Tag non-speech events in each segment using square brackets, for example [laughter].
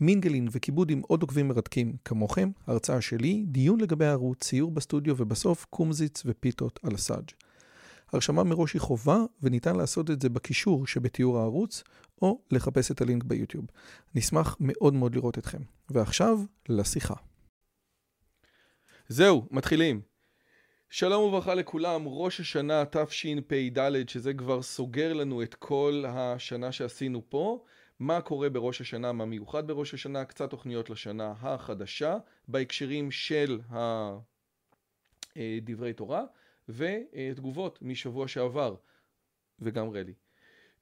מינגלין וכיבוד עם עוד עוקבים מרתקים כמוכם, הרצאה שלי, דיון לגבי הערוץ, ציור בסטודיו ובסוף קומזיץ ופיתות על הסאג'. הרשמה מראש היא חובה וניתן לעשות את זה בקישור שבתיאור הערוץ או לחפש את הלינק ביוטיוב. נשמח מאוד מאוד לראות אתכם. ועכשיו, לשיחה. זהו, מתחילים. שלום וברכה לכולם, ראש השנה תשפ"ד, שזה כבר סוגר לנו את כל השנה שעשינו פה. מה קורה בראש השנה, מה מיוחד בראש השנה, קצת תוכניות לשנה החדשה, בהקשרים של דברי תורה, ותגובות משבוע שעבר, וגם רלי.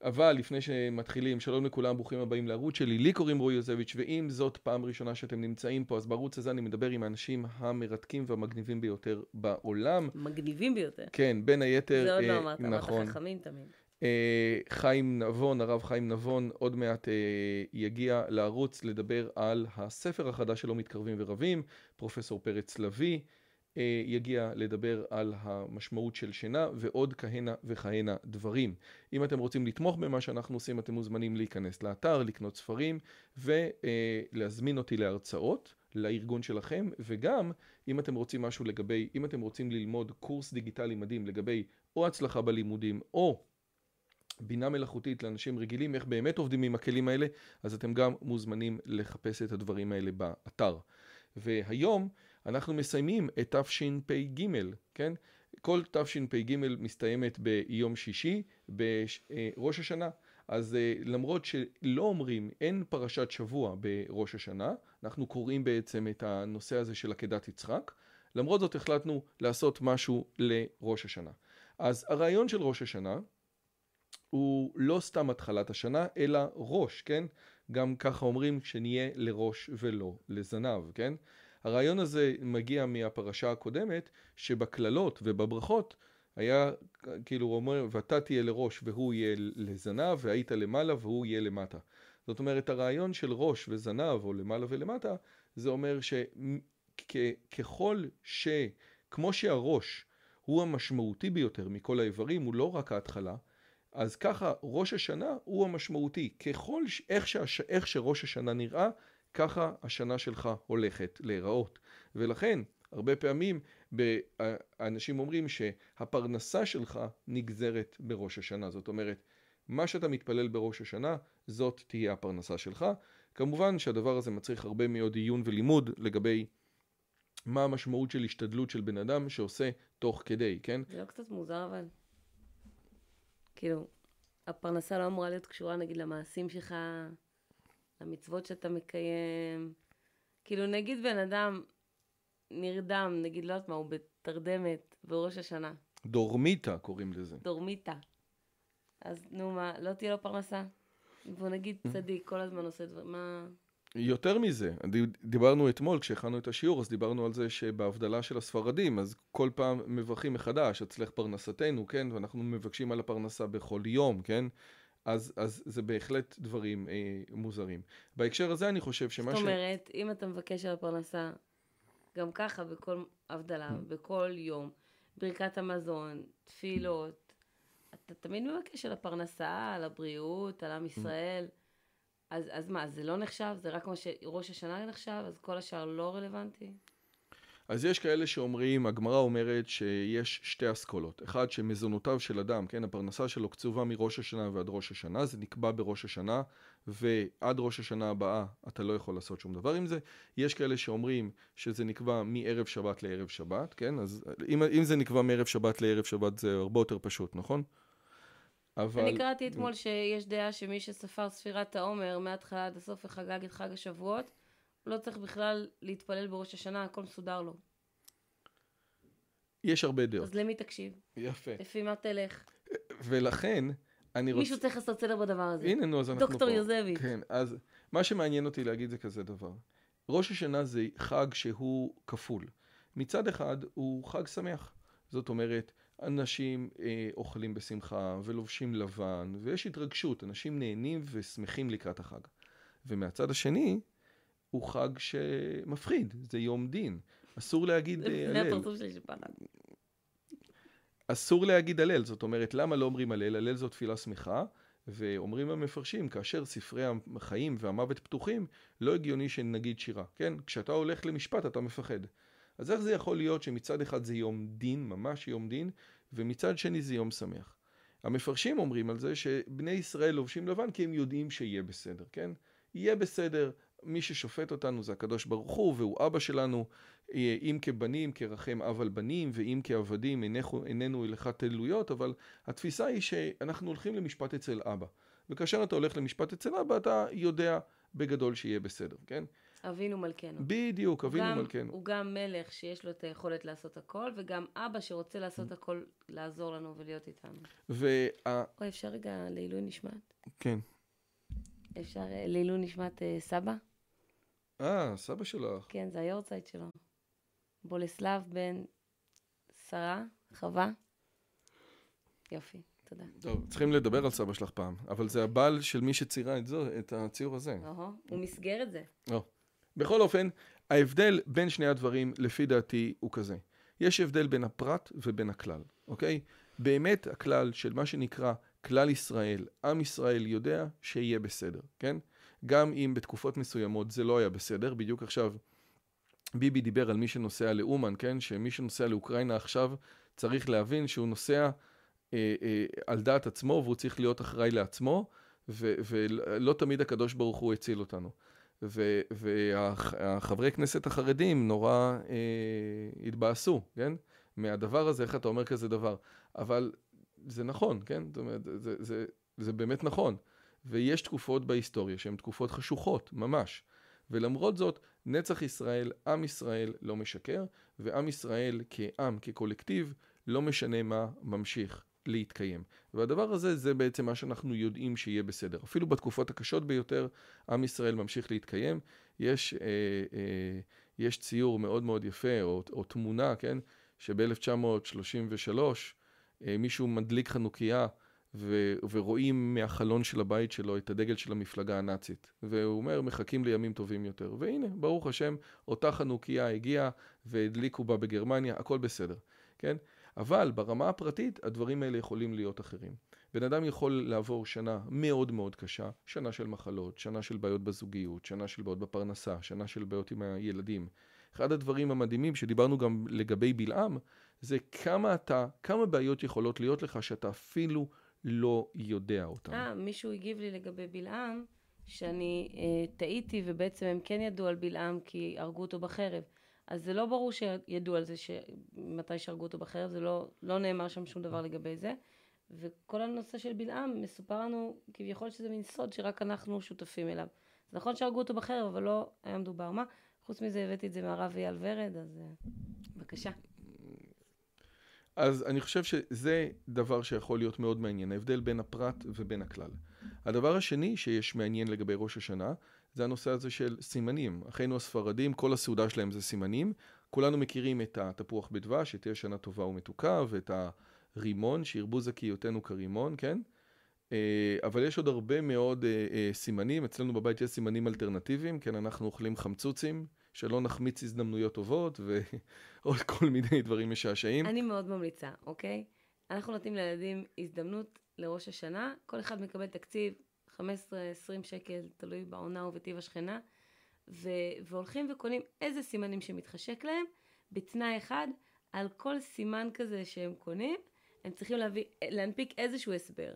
אבל לפני שמתחילים, שלום לכולם, ברוכים הבאים לערוץ שלי, לי קוראים רועי יוזביץ', ואם זאת פעם ראשונה שאתם נמצאים פה, אז בערוץ הזה אני מדבר עם האנשים המרתקים והמגניבים ביותר בעולם. מגניבים ביותר. כן, בין היתר, זה עוד לא אמרת, נכון. אמרת חכמים תמיד. אה, חיים נבון, הרב חיים נבון, עוד מעט אה, יגיע לערוץ לדבר על הספר החדש שלו, מתקרבים ורבים. פרופסור פרץ לביא אה, יגיע לדבר על המשמעות של שינה ועוד כהנה וכהנה דברים. אם אתם רוצים לתמוך במה שאנחנו עושים, אתם מוזמנים להיכנס לאתר, לקנות ספרים ולהזמין אותי להרצאות. לארגון שלכם, וגם אם אתם רוצים משהו לגבי, אם אתם רוצים ללמוד קורס דיגיטלי מדהים לגבי או הצלחה בלימודים או בינה מלאכותית לאנשים רגילים, איך באמת עובדים עם הכלים האלה, אז אתם גם מוזמנים לחפש את הדברים האלה באתר. והיום אנחנו מסיימים את תשפ"ג, כן? כל תשפ"ג מסתיימת ביום שישי, בראש השנה. אז למרות שלא אומרים, אין פרשת שבוע בראש השנה, אנחנו קוראים בעצם את הנושא הזה של עקדת יצחק, למרות זאת החלטנו לעשות משהו לראש השנה. אז הרעיון של ראש השנה הוא לא סתם התחלת השנה, אלא ראש, כן? גם ככה אומרים שנהיה לראש ולא לזנב, כן? הרעיון הזה מגיע מהפרשה הקודמת, שבקללות ובברכות היה, כאילו הוא אומר, ואתה תהיה לראש והוא יהיה לזנב, והיית למעלה והוא יהיה למטה. זאת אומרת, הרעיון של ראש וזנב, או למעלה ולמטה, זה אומר שככל ש... כמו שהראש הוא המשמעותי ביותר מכל האיברים, הוא לא רק ההתחלה, אז ככה ראש השנה הוא המשמעותי. ככל, איך, שהש, איך שראש השנה נראה, ככה השנה שלך הולכת להיראות. ולכן, הרבה פעמים אנשים אומרים שהפרנסה שלך נגזרת בראש השנה. זאת אומרת, מה שאתה מתפלל בראש השנה, זאת תהיה הפרנסה שלך. כמובן שהדבר הזה מצריך הרבה מאוד עיון ולימוד לגבי מה המשמעות של השתדלות של בן אדם שעושה תוך כדי, כן? זה לא קצת מוזר אבל? כאילו, הפרנסה לא אמורה להיות קשורה נגיד למעשים שלך, למצוות שאתה מקיים. כאילו, נגיד בן אדם נרדם, נגיד, לא יודעת מה, הוא בתרדמת בראש השנה. דורמיטה קוראים לזה. דורמיטה. אז נו מה, לא תהיה לו פרנסה? והוא נגיד צדיק, כל הזמן עושה דברים, מה... יותר מזה, דיברנו אתמול כשהכנו את השיעור, אז דיברנו על זה שבהבדלה של הספרדים, אז כל פעם מברכים מחדש, אצלך פרנסתנו, כן? ואנחנו מבקשים על הפרנסה בכל יום, כן? אז, אז זה בהחלט דברים אה, מוזרים. בהקשר הזה אני חושב שמה ש... זאת אומרת, אם אתה מבקש על הפרנסה, גם ככה בכל הבדלה, בכל יום, ברכת המזון, תפילות, אתה תמיד מבקש על הפרנסה, על הבריאות, על עם ישראל. אז, אז מה, זה לא נחשב? זה רק מה שראש השנה נחשב? אז כל השאר לא רלוונטי? אז יש כאלה שאומרים, הגמרא אומרת שיש שתי אסכולות. אחד, שמזונותיו של אדם, כן, הפרנסה שלו קצובה מראש השנה ועד ראש השנה, זה נקבע בראש השנה, ועד ראש השנה הבאה אתה לא יכול לעשות שום דבר עם זה. יש כאלה שאומרים שזה נקבע מערב שבת לערב שבת, כן, אז אם, אם זה נקבע מערב שבת לערב שבת זה הרבה יותר פשוט, נכון? אבל... אני קראתי אתמול שיש דעה שמי שספר ספירת העומר מההתחלה עד הסוף וחגג את חג השבועות, לא צריך בכלל להתפלל בראש השנה, הכל מסודר לו. יש הרבה דעות. אז למי תקשיב? יפה. לפי מה תלך? ולכן, אני רוצה... מישהו צריך לעשות סדר בדבר הזה. הנה, נו, אז אנחנו דוקטור פה. יוזביץ'. כן, אז מה שמעניין אותי להגיד זה כזה דבר. ראש השנה זה חג שהוא כפול. מצד אחד, הוא חג שמח. זאת אומרת, אנשים אה, אוכלים בשמחה ולובשים לבן, ויש התרגשות, אנשים נהנים ושמחים לקראת החג. ומהצד השני, הוא חג שמפחיד, זה יום דין. אסור להגיד אה, [laughs] הלל. אסור להגיד הלל, זאת אומרת, למה לא אומרים הלל? הלל זו תפילה שמחה, ואומרים המפרשים, כאשר ספרי החיים והמוות פתוחים, לא הגיוני שנגיד שירה, כן? כשאתה הולך למשפט אתה מפחד. אז איך זה יכול להיות שמצד אחד זה יום דין, ממש יום דין, ומצד שני זה יום שמח? המפרשים אומרים על זה שבני ישראל לובשים לבן כי הם יודעים שיהיה בסדר, כן? יהיה בסדר, מי ששופט אותנו זה הקדוש ברוך הוא, והוא אבא שלנו, אם כבנים, כרחם אב על בנים, ואם כעבדים איננו, איננו אליך תלויות, אבל התפיסה היא שאנחנו הולכים למשפט אצל אבא. וכאשר אתה הולך למשפט אצל אבא, אתה יודע בגדול שיהיה בסדר, כן? אבינו מלכנו. בדיוק, אבינו גם- מלכנו. הוא גם מלך שיש לו את היכולת לעשות הכל, וגם אבא שרוצה לעשות הכל, לעזור לנו ולהיות איתנו. וה... אוי, אפשר רגע לעילוי נשמת? כן. אפשר אה, לעילוי נשמת אה, סבא? אה, סבא שלך. כן, זה היורצייט שלו. בולסלב בן שרה, חווה. יופי, תודה. טוב, צריכים לדבר על סבא שלך פעם, אבל זה הבעל של מי שציירה את, זו, את הציור הזה. הוא מסגר את זה. לא. בכל אופן, ההבדל בין שני הדברים, לפי דעתי, הוא כזה. יש הבדל בין הפרט ובין הכלל, אוקיי? באמת הכלל של מה שנקרא כלל ישראל, עם ישראל יודע שיהיה בסדר, כן? גם אם בתקופות מסוימות זה לא היה בסדר, בדיוק עכשיו ביבי דיבר על מי שנוסע לאומן, כן? שמי שנוסע לאוקראינה עכשיו צריך להבין שהוא נוסע אה, אה, על דעת עצמו והוא צריך להיות אחראי לעצמו, ו- ולא תמיד הקדוש ברוך הוא הציל אותנו. והחברי כנסת החרדים נורא אה, התבאסו, כן? מהדבר הזה, איך אתה אומר כזה דבר. אבל זה נכון, כן? זאת אומרת, זה, זה, זה באמת נכון. ויש תקופות בהיסטוריה שהן תקופות חשוכות, ממש. ולמרות זאת, נצח ישראל, עם ישראל לא משקר, ועם ישראל כעם, כקולקטיב, לא משנה מה, ממשיך להתקיים. והדבר הזה, זה בעצם מה שאנחנו יודעים שיהיה בסדר. אפילו בתקופות הקשות ביותר, עם ישראל ממשיך להתקיים. יש, אה, אה, יש ציור מאוד מאוד יפה, או, או תמונה, כן? שב-1933 אה, מישהו מדליק חנוכיה ו- ורואים מהחלון של הבית שלו את הדגל של המפלגה הנאצית. והוא אומר, מחכים לימים טובים יותר. והנה, ברוך השם, אותה חנוכיה הגיעה והדליקו בה בגרמניה, הכל בסדר, כן? אבל ברמה הפרטית, הדברים האלה יכולים להיות אחרים. בן אדם יכול לעבור שנה מאוד מאוד קשה, שנה של מחלות, שנה של בעיות בזוגיות, שנה של בעיות בפרנסה, שנה של בעיות עם הילדים. אחד הדברים המדהימים שדיברנו גם לגבי בלעם, זה כמה אתה, כמה בעיות יכולות להיות לך שאתה אפילו לא יודע אותן. אה, מישהו הגיב לי לגבי בלעם, שאני אה, טעיתי ובעצם הם כן ידעו על בלעם כי הרגו אותו בחרב. אז זה לא ברור שידעו על זה שמתי שהרגו אותו בחרב, זה לא, לא נאמר שם שום דבר לגבי זה. וכל הנושא של בלעם מסופר לנו כביכול שזה מין סוד שרק אנחנו שותפים אליו. זה נכון שהרגו אותו בחרב, אבל לא היה מדובר מה. חוץ מזה הבאתי את זה מהרב אייל ורד, אז אה, בבקשה. אז אני חושב שזה דבר שיכול להיות מאוד מעניין, ההבדל בין הפרט ובין הכלל. הדבר השני שיש מעניין לגבי ראש השנה, זה הנושא הזה של סימנים. אחינו הספרדים, כל הסעודה שלהם זה סימנים. כולנו מכירים את התפוח בדבש, שתהיה שנה טובה ומתוקה, ואת הרימון, שירבו זכיותנו כרימון, כן? אה, אבל יש עוד הרבה מאוד אה, אה, סימנים, אצלנו בבית יש סימנים אלטרנטיביים, כן, אנחנו אוכלים חמצוצים, שלא נחמיץ הזדמנויות טובות, ועוד [laughs] כל מיני דברים משעשעים. אני מאוד ממליצה, אוקיי? אנחנו נותנים לילדים הזדמנות לראש השנה, כל אחד מקבל תקציב 15-20 שקל, תלוי בעונה ובטיב השכנה, ו- והולכים וקונים איזה סימנים שמתחשק להם, בתנאי אחד, על כל סימן כזה שהם קונים, הם צריכים להביא, להנפיק איזשהו הסבר,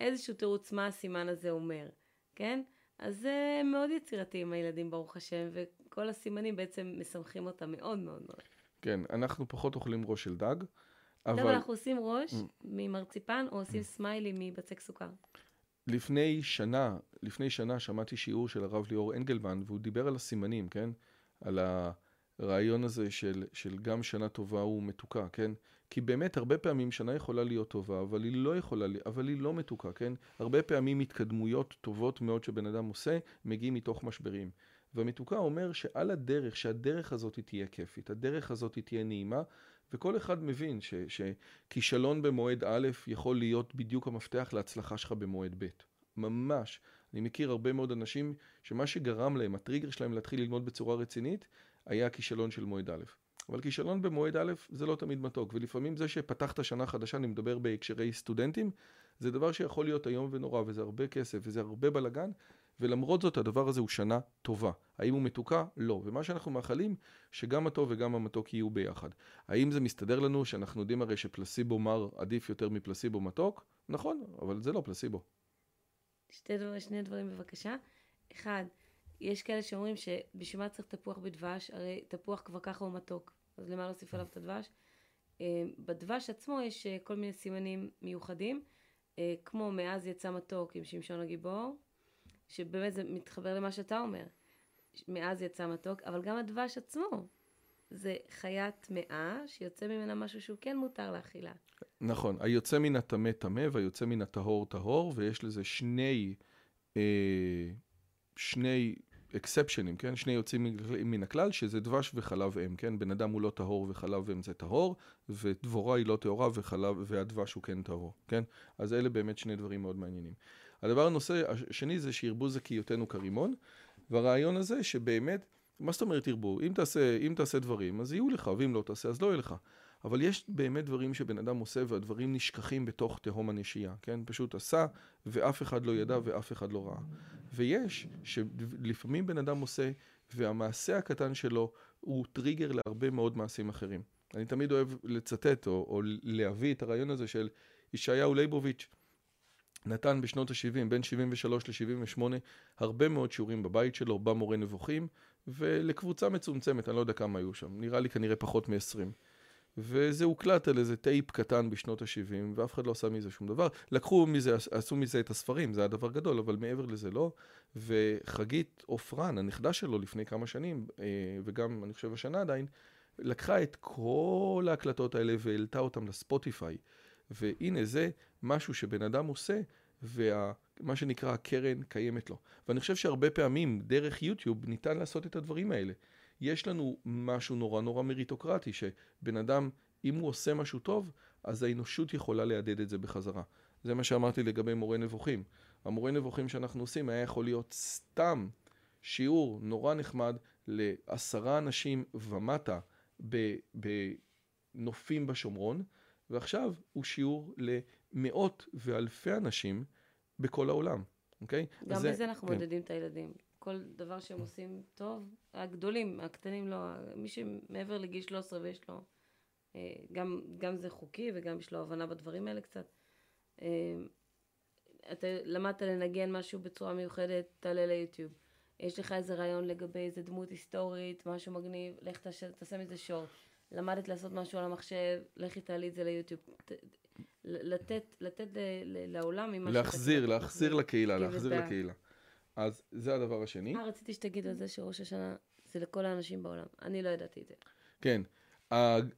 איזשהו תירוץ מה הסימן הזה אומר, כן? אז זה מאוד יצירתי עם הילדים, ברוך השם, וכל הסימנים בעצם משמחים אותם מאוד מאוד מאוד. כן, אנחנו פחות אוכלים ראש של דג, אבל אבל אנחנו עושים ראש ממרציפן או עושים סמיילי מבצק סוכר. לפני שנה, לפני שנה שמעתי שיעור של הרב ליאור אנגלמן, והוא דיבר על הסימנים, כן? על הרעיון הזה של, של גם שנה טובה ומתוקה, כן? כי באמת הרבה פעמים שנה יכולה להיות טובה, אבל היא לא יכולה, אבל היא לא מתוקה, כן? הרבה פעמים התקדמויות טובות מאוד שבן אדם עושה, מגיעים מתוך משברים. והמתוקה אומר שעל הדרך, שהדרך הזאת תהיה כיפית, הדרך הזאת תהיה נעימה, וכל אחד מבין ש, שכישלון במועד א' יכול להיות בדיוק המפתח להצלחה שלך במועד ב'. ממש. אני מכיר הרבה מאוד אנשים שמה שגרם להם, הטריגר שלהם להתחיל ללמוד בצורה רצינית, היה כישלון של מועד א'. אבל כישלון במועד א' זה לא תמיד מתוק, ולפעמים זה שפתחת שנה חדשה, אני מדבר בהקשרי סטודנטים, זה דבר שיכול להיות איום ונורא, וזה הרבה כסף, וזה הרבה בלאגן, ולמרות זאת הדבר הזה הוא שנה טובה. האם הוא מתוקה? לא. ומה שאנחנו מאחלים, שגם הטוב וגם המתוק יהיו ביחד. האם זה מסתדר לנו שאנחנו יודעים הרי שפלסיבו מר עדיף יותר מפלסיבו מתוק? נכון, אבל זה לא פלסיבו. שתי דבר, שני דברים בבקשה. אחד, יש כאלה שאומרים שבשביל מה צריך תפוח בדבש, הרי תפוח כבר ככה הוא מתוק, אז למה להוסיף עליו את הדבש? אה, בדבש עצמו יש אה, כל מיני סימנים מיוחדים, אה, כמו מאז יצא מתוק עם שמשון הגיבור, שבאמת זה מתחבר למה שאתה אומר, מאז יצא מתוק, אבל גם הדבש עצמו זה חיית טמאה שיוצא ממנה משהו שהוא כן מותר לאכילה. נכון, היוצא מן הטמא טמא והיוצא מן הטהור טהור, ויש לזה שני, אה, שני אקספשנים, כן? שני יוצאים מן הכלל, שזה דבש וחלב אם, כן? בן אדם הוא לא טהור וחלב אם זה טהור, ודבורה היא לא טהורה וחלב, והדבש הוא כן טהור, כן? אז אלה באמת שני דברים מאוד מעניינים. הדבר הנושא השני זה שירבו זכיותנו כרימון, והרעיון הזה שבאמת, מה זאת אומרת ירבו? אם תעשה, אם תעשה דברים, אז יהיו לך, ואם לא תעשה, אז לא יהיה לך. אבל יש באמת דברים שבן אדם עושה והדברים נשכחים בתוך תהום הנשייה, כן? פשוט עשה ואף אחד לא ידע ואף אחד לא ראה. ויש שלפעמים בן אדם עושה והמעשה הקטן שלו הוא טריגר להרבה מאוד מעשים אחרים. אני תמיד אוהב לצטט או, או להביא את הרעיון הזה של ישעיהו ליבוביץ' נתן בשנות ה-70, בין 73 ל-78, הרבה מאוד שיעורים בבית שלו, במורה נבוכים, ולקבוצה מצומצמת, אני לא יודע כמה היו שם, נראה לי כנראה פחות מ-20. וזה הוקלט על איזה טייפ קטן בשנות ה-70, ואף אחד לא עשה מזה שום דבר. לקחו מזה, עשו מזה את הספרים, זה היה דבר גדול, אבל מעבר לזה לא. וחגית עופרן, הנכדה שלו לפני כמה שנים, אה, וגם אני חושב השנה עדיין, לקחה את כל ההקלטות האלה והעלתה אותם לספוטיפיי. והנה זה משהו שבן אדם עושה, ומה שנקרא הקרן קיימת לו. ואני חושב שהרבה פעמים דרך יוטיוב ניתן לעשות את הדברים האלה. יש לנו משהו נורא נורא מריטוקרטי, שבן אדם, אם הוא עושה משהו טוב, אז האנושות יכולה להדד את זה בחזרה. זה מה שאמרתי לגבי מורה נבוכים. המורה נבוכים שאנחנו עושים היה יכול להיות סתם שיעור נורא נחמד לעשרה אנשים ומטה בנופים בשומרון, ועכשיו הוא שיעור למאות ואלפי אנשים בכל העולם, אוקיי? גם בזה זה, אנחנו כן. מודדים את הילדים. כל דבר שהם עושים טוב, הגדולים, הקטנים לא, מי שמעבר לגיל 13 ויש לו, אה, גם, גם זה חוקי וגם יש לו הבנה בדברים האלה קצת. אה, אתה למדת לנגן משהו בצורה מיוחדת, תעלה ליוטיוב. יש לך איזה רעיון לגבי איזה דמות היסטורית, משהו מגניב, לך תעשה מזה שורט. למדת לעשות משהו על המחשב, לכי תעלי את זה ליוטיוב. לתת, לתת לעולם ממה שאתה... להחזיר, להחזיר לקהילה, להחזיר לקהילה. אז זה הדבר השני. אה, רציתי שתגיד על זה שראש השנה זה לכל האנשים בעולם. אני לא ידעתי את זה. כן.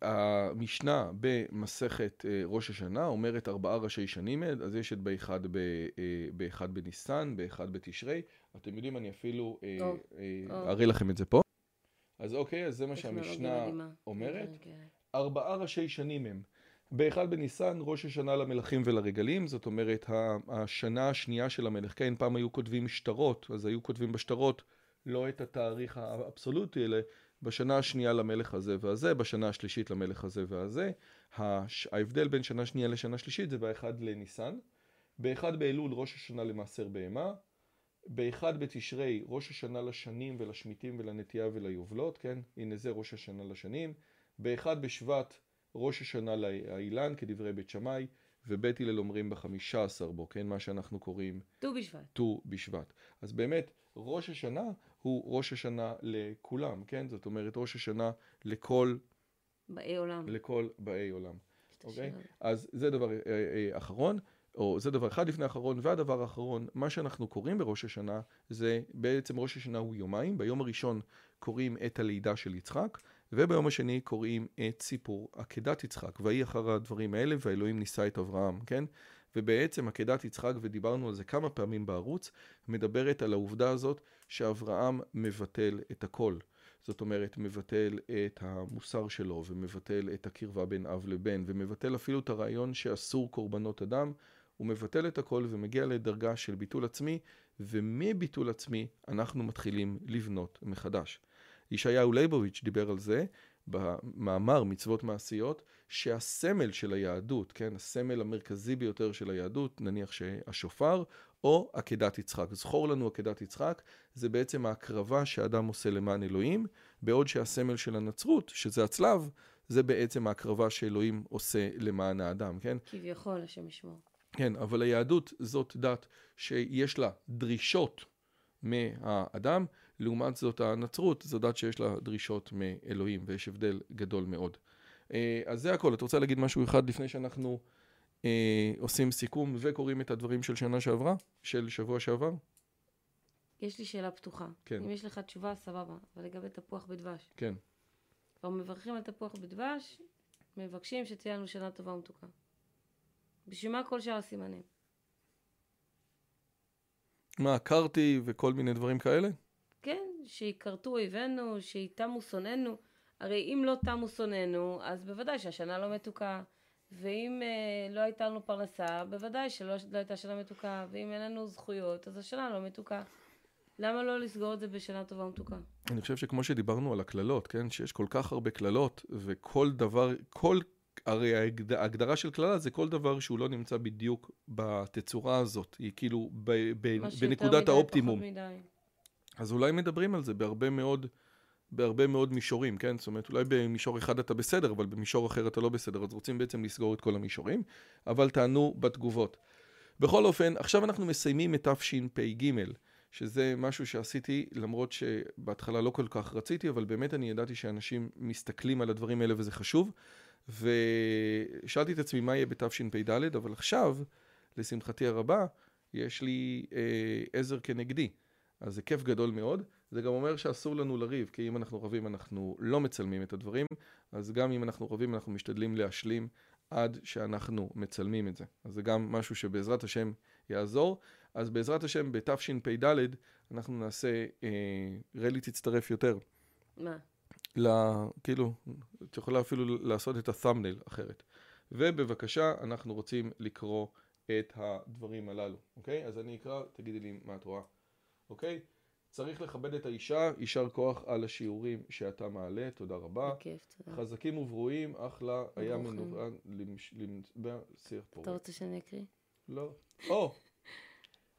המשנה במסכת אה, ראש השנה אומרת ארבעה ראשי שנים, אז יש את באחד, ב, אה, באחד בניסן, באחד בתשרי. אתם יודעים, אני אפילו אראה לכם את זה פה. אז אוקיי, אז זה מה שהמשנה אומרת. כן. ארבעה ראשי שנים הם. באחד בניסן, ראש השנה למלכים ולרגלים, זאת אומרת השנה השנייה של המלך. כן, פעם היו כותבים שטרות, אז היו כותבים בשטרות לא את התאריך האבסולוטי, אלא בשנה השנייה למלך הזה והזה, בשנה השלישית למלך הזה והזה. ההבדל בין שנה שנייה לשנה שלישית זה באחד לניסן. באחד באלול ראש השנה למעשר בהמה. באחד בתשרי ראש השנה לשנים ולשמיטים ולנטייה וליובלות, כן? הנה זה ראש השנה לשנים. באחד בשבט ראש השנה לאילן כדברי בית שמאי, ובית הלל אומרים בחמישה עשר בו, כן? מה שאנחנו קוראים... ט"ו בשבט. ט"ו בשבט. אז באמת, ראש השנה הוא ראש השנה לכולם, כן? זאת אומרת, ראש השנה לכל... באי עולם. לכל באי עולם. אוקיי? אז זה דבר אה, אה, אחרון. או זה דבר אחד לפני האחרון, והדבר האחרון, מה שאנחנו קוראים בראש השנה, זה בעצם ראש השנה הוא יומיים, ביום הראשון קוראים את הלידה של יצחק, וביום השני קוראים את סיפור עקדת יצחק, ויהי אחר הדברים האלה, והאלוהים נישא את אברהם, כן? ובעצם עקדת יצחק, ודיברנו על זה כמה פעמים בערוץ, מדברת על העובדה הזאת שאברהם מבטל את הכל. זאת אומרת, מבטל את המוסר שלו, ומבטל את הקרבה בין אב לבן, ומבטל אפילו את הרעיון שאסור קורבנות אדם, הוא מבטל את הכל ומגיע לדרגה של ביטול עצמי, ומביטול עצמי אנחנו מתחילים לבנות מחדש. ישעיהו ליבוביץ' דיבר על זה במאמר מצוות מעשיות, שהסמל של היהדות, כן, הסמל המרכזי ביותר של היהדות, נניח שהשופר, או עקדת יצחק. זכור לנו עקדת יצחק, זה בעצם ההקרבה שאדם עושה למען אלוהים, בעוד שהסמל של הנצרות, שזה הצלב, זה בעצם ההקרבה שאלוהים עושה למען האדם, כן? כביכול, השם ישמור. כן, אבל היהדות זאת דת שיש לה דרישות מהאדם, לעומת זאת הנצרות זו דת שיש לה דרישות מאלוהים, ויש הבדל גדול מאוד. אה, אז זה הכל. את רוצה להגיד משהו אחד לפני שאנחנו אה, עושים סיכום וקוראים את הדברים של שנה שעברה? של שבוע שעבר? יש לי שאלה פתוחה. כן. אם יש לך תשובה, סבבה. אבל לגבי תפוח בדבש. כן. כבר מברכים על תפוח בדבש, מבקשים שתהיה לנו שנה טובה ומתוקה. בשביל מה כל שאר הסימנים? מה, קרתי וכל מיני דברים כאלה? כן, שיכרתו אויבינו, שיתמו שונאינו. הרי אם לא תמו שונאינו, אז בוודאי שהשנה לא מתוקה. ואם אה, לא הייתה לנו פרנסה, בוודאי שלא לא הייתה שנה מתוקה. ואם אין לנו זכויות, אז השנה לא מתוקה. למה לא לסגור את זה בשנה טובה ומתוקה? אני חושב שכמו שדיברנו על הקללות, כן? שיש כל כך הרבה קללות, וכל דבר, כל... הרי ההגד- ההגדרה של קללה זה כל דבר שהוא לא נמצא בדיוק בתצורה הזאת, היא כאילו ב, ב, בנקודת מדי, האופטימום. אז אולי מדברים על זה בהרבה מאוד, בהרבה מאוד מישורים, כן? זאת אומרת, אולי במישור אחד אתה בסדר, אבל במישור אחר אתה לא בסדר, אז רוצים בעצם לסגור את כל המישורים, אבל תענו בתגובות. בכל אופן, עכשיו אנחנו מסיימים את תשפ"ג, שזה משהו שעשיתי, למרות שבהתחלה לא כל כך רציתי, אבל באמת אני ידעתי שאנשים מסתכלים על הדברים האלה וזה חשוב, ושאלתי את עצמי מה יהיה בתשפ"ד, אבל עכשיו, לשמחתי הרבה, יש לי אה, עזר כנגדי. אז זה כיף גדול מאוד. זה גם אומר שאסור לנו לריב, כי אם אנחנו רבים אנחנו לא מצלמים את הדברים, אז גם אם אנחנו רבים אנחנו משתדלים להשלים עד שאנחנו מצלמים את זה. אז זה גם משהו שבעזרת השם יעזור. אז בעזרת השם בתשפ"ד אנחנו נעשה, אה, רלי תצטרף יותר. מה? ל... כאילו, את יכולה אפילו לעשות את ה-thumbnail אחרת. ובבקשה, אנחנו רוצים לקרוא את הדברים הללו, אוקיי? אז אני אקרא, תגידי לי מה את רואה, אוקיי? צריך לכבד את האישה, יישר כוח על השיעורים שאתה מעלה, תודה רבה. בכיף, תודה. חזקים וברואים, אחלה, היה. מנוון למש- פורה. אתה רוצה שאני אקריא? לא. או,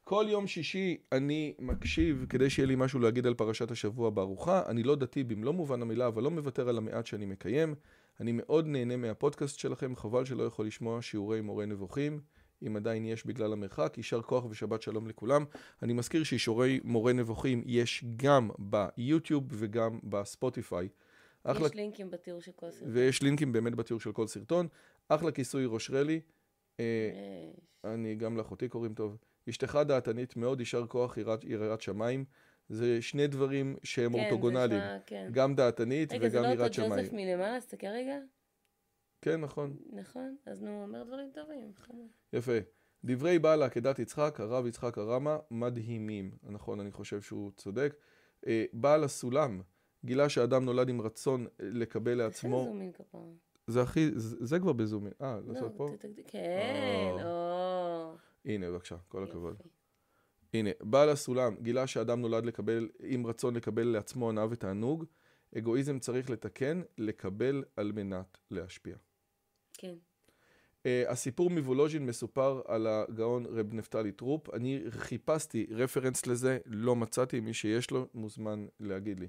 כל יום שישי אני מקשיב כדי שיהיה לי משהו להגיד על פרשת השבוע בארוחה. אני לא דתי במלוא מובן המילה, אבל לא מוותר על המעט שאני מקיים. אני מאוד נהנה מהפודקאסט שלכם, חבל שלא יכול לשמוע שיעורי מורה נבוכים. אם עדיין יש בגלל המרחק, יישר כוח ושבת שלום לכולם. אני מזכיר שאישורי מורה נבוכים יש גם ביוטיוב וגם בספוטיפיי. אחלה, יש לינקים בתיאור של כל סרטון. ויש לינקים באמת בתיאור של כל סרטון. אחלה כיסוי ראש רלי. אה. אני, גם לאחותי קוראים טוב. אשתך דעתנית מאוד, יישר כוח, יראת, יראת שמיים. זה שני דברים שהם כן, זה אורתוגונליים. נשמע- כן. גם דעתנית רגע, זה וגם לא יראת אותו ג'וזף שמיים. מלמעלה? תסתכל רגע. כן, נכון. נכון? אז נו, אומר דברים טובים. חמוד. יפה. דברי בעל עקדת יצחק, הרב יצחק הרמה, מדהימים. נכון, אני חושב שהוא צודק. אה, בעל הסולם גילה שאדם נולד עם רצון אה, לקבל לעצמו... זום אין כפרה. זה הכי... זה זה כבר בזום. אה, לעשות פה? לא, תתקד- כן, אה. או. הנה, בבקשה, כל הכבוד. יופי. הנה, בעל הסולם גילה שאדם נולד לקבל, עם רצון לקבל לעצמו הנאה ותענוג. אגואיזם צריך לתקן, לקבל על מנת להשפיע. כן. Uh, הסיפור מוולוז'ין מסופר על הגאון רב נפתלי טרופ. אני חיפשתי reference לזה, לא מצאתי, מי שיש לו מוזמן להגיד לי.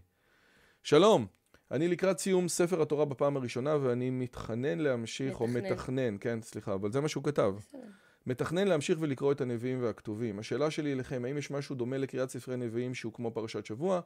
שלום, אני לקראת סיום ספר התורה בפעם הראשונה ואני מתחנן להמשיך, או מתכנן. מתכנן, כן, סליחה, אבל זה מה שהוא כתב. בסדר. מתכנן להמשיך ולקרוא את הנביאים והכתובים. השאלה שלי אליכם, האם יש משהו דומה לקריאת ספרי נביאים שהוא כמו פרשת שבוע?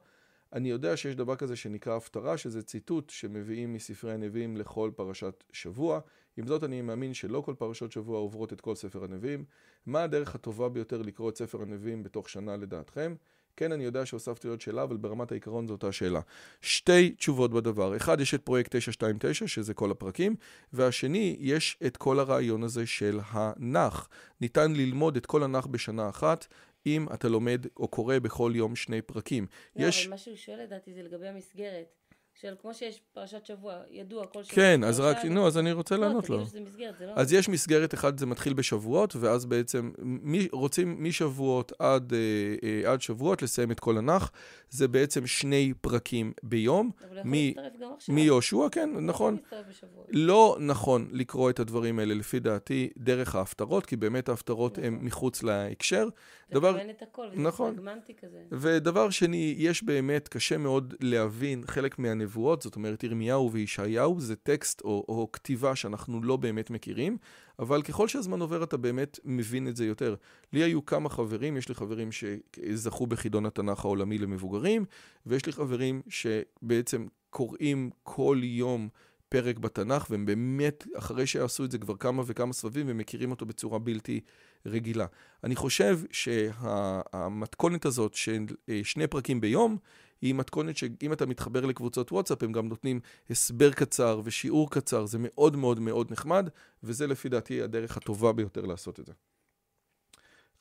אני יודע שיש דבר כזה שנקרא הפטרה, שזה ציטוט שמביאים מספרי הנביאים לכל פרשת שבוע. עם זאת, אני מאמין שלא כל פרשות שבוע עוברות את כל ספר הנביאים. מה הדרך הטובה ביותר לקרוא את ספר הנביאים בתוך שנה לדעתכם? כן, אני יודע שהוספתי עוד שאלה, אבל ברמת העיקרון זו אותה שאלה. שתי תשובות בדבר. אחד, יש את פרויקט 929, שזה כל הפרקים, והשני, יש את כל הרעיון הזה של הנח. ניתן ללמוד את כל הנח בשנה אחת, אם אתה לומד או קורא בכל יום שני פרקים. לא, יש... אבל מה שהוא שואל לדעתי זה לגבי המסגרת. של כמו שיש פרשת שבוע, ידוע כל שבוע. כן, אז רק, נו, אז אני רוצה לא, לענות לו. לא... אז יש מסגרת אחת, זה מתחיל בשבועות, ואז בעצם רוצים משבועות עד, אה, אה, עד שבועות לסיים את כל הנח. זה בעצם שני פרקים ביום. אבל הוא יכול להצטרף גם עכשיו. מיהושע, כן, נכון. לא נכון לקרוא את הדברים האלה, לפי דעתי, דרך ההפטרות, כי באמת ההפטרות הן נכון. מחוץ להקשר. דבר- תכוון את הכל, וזה נכון. ודבר שני, יש באמת, קשה מאוד להבין חלק מהנבואות, זאת אומרת, ירמיהו וישעיהו זה טקסט או, או כתיבה שאנחנו לא באמת מכירים, אבל ככל שהזמן עובר אתה באמת מבין את זה יותר. לי היו כמה חברים, יש לי חברים שזכו בחידון התנ"ך העולמי למבוגרים, ויש לי חברים שבעצם קוראים כל יום פרק בתנ"ך, והם באמת, אחרי שעשו את זה כבר כמה וכמה סבבים, הם מכירים אותו בצורה בלתי רגילה. אני חושב שהמתכונת הזאת של אה, שני פרקים ביום, היא מתכונת שאם אתה מתחבר לקבוצות וואטסאפ, הם גם נותנים הסבר קצר ושיעור קצר, זה מאוד מאוד מאוד נחמד, וזה לפי דעתי הדרך הטובה ביותר לעשות את זה.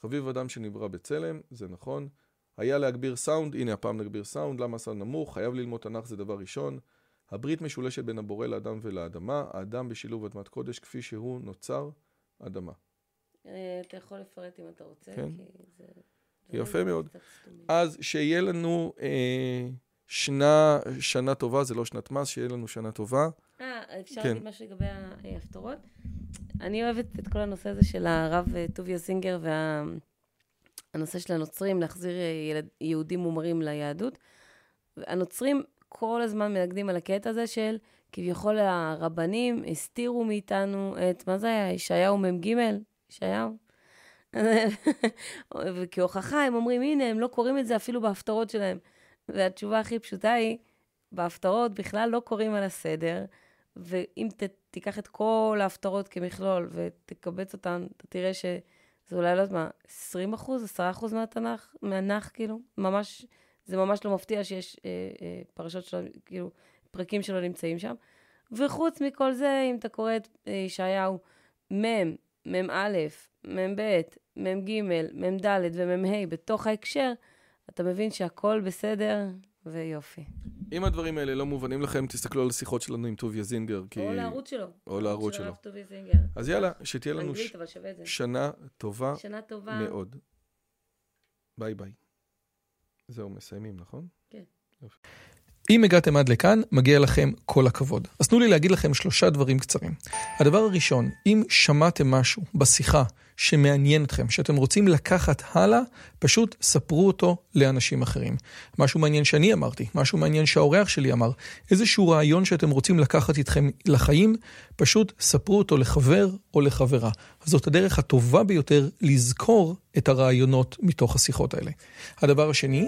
חביב אדם שנברא בצלם, זה נכון. היה להגביר סאונד, הנה הפעם נגביר סאונד, למה הסאונד נמוך? חייב ללמוד תנ"ך זה דבר ראשון. הברית משולשת בין הבורא לאדם ולאדמה, האדם בשילוב אדמת קודש כפי שהוא נוצר אדמה. אה, אתה יכול לפרט אם אתה רוצה, כן. כי זה... יפה דברים מאוד. אז שיהיה לנו אה, שנה, שנה טובה, זה לא שנת מס, שיהיה לנו שנה טובה. אה, אפשר כן. להגיד משהו לגבי ההפטרות? אני אוהבת את כל הנושא הזה של הרב אה, טוביה זינגר והנושא של הנוצרים להחזיר אה, ילד, יהודים מומרים ליהדות. הנוצרים כל הזמן מנגדים על הקטע הזה של כביכול הרבנים הסתירו מאיתנו את, מה זה היה? ישעיהו מ"ג? ישעיהו? [laughs] וכהוכחה הם אומרים, הנה, הם לא קוראים את זה אפילו בהפטרות שלהם. והתשובה הכי פשוטה היא, בהפטרות בכלל לא קוראים על הסדר, ואם ת, תיקח את כל ההפטרות כמכלול ותקבץ אותן, אתה תראה שזה אולי, לא יודעת מה, 20 אחוז, 10 אחוז מהתנ"ך, מהנ"ך, כאילו, ממש, זה ממש לא מפתיע שיש אה, אה, פרשות שלו, כאילו, פרקים שלו נמצאים שם. וחוץ מכל זה, אם אתה קורא את אה, ישעיהו מ', מ"א, מ"ב, מ"ג, מ"ד ומ"ה בתוך ההקשר, אתה מבין שהכל בסדר ויופי. אם הדברים האלה לא מובנים לכם, תסתכלו על השיחות שלנו עם טוביה זינגר. כי... או לערוץ שלו. או לערוץ של שלו. אז יאללה, שתהיה לנו ש... שנה טובה שנה טובה. מאוד. ביי ביי. זהו, מסיימים, נכון? כן. יופי. אם הגעתם עד לכאן, מגיע לכם כל הכבוד. אז תנו לי להגיד לכם שלושה דברים קצרים. הדבר הראשון, אם שמעתם משהו בשיחה שמעניין אתכם, שאתם רוצים לקחת הלאה, פשוט ספרו אותו לאנשים אחרים. משהו מעניין שאני אמרתי, משהו מעניין שהאורח שלי אמר, איזשהו רעיון שאתם רוצים לקחת איתכם לחיים, פשוט ספרו אותו לחבר או לחברה. זאת הדרך הטובה ביותר לזכור את הרעיונות מתוך השיחות האלה. הדבר השני,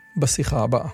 בשיחה הבאה.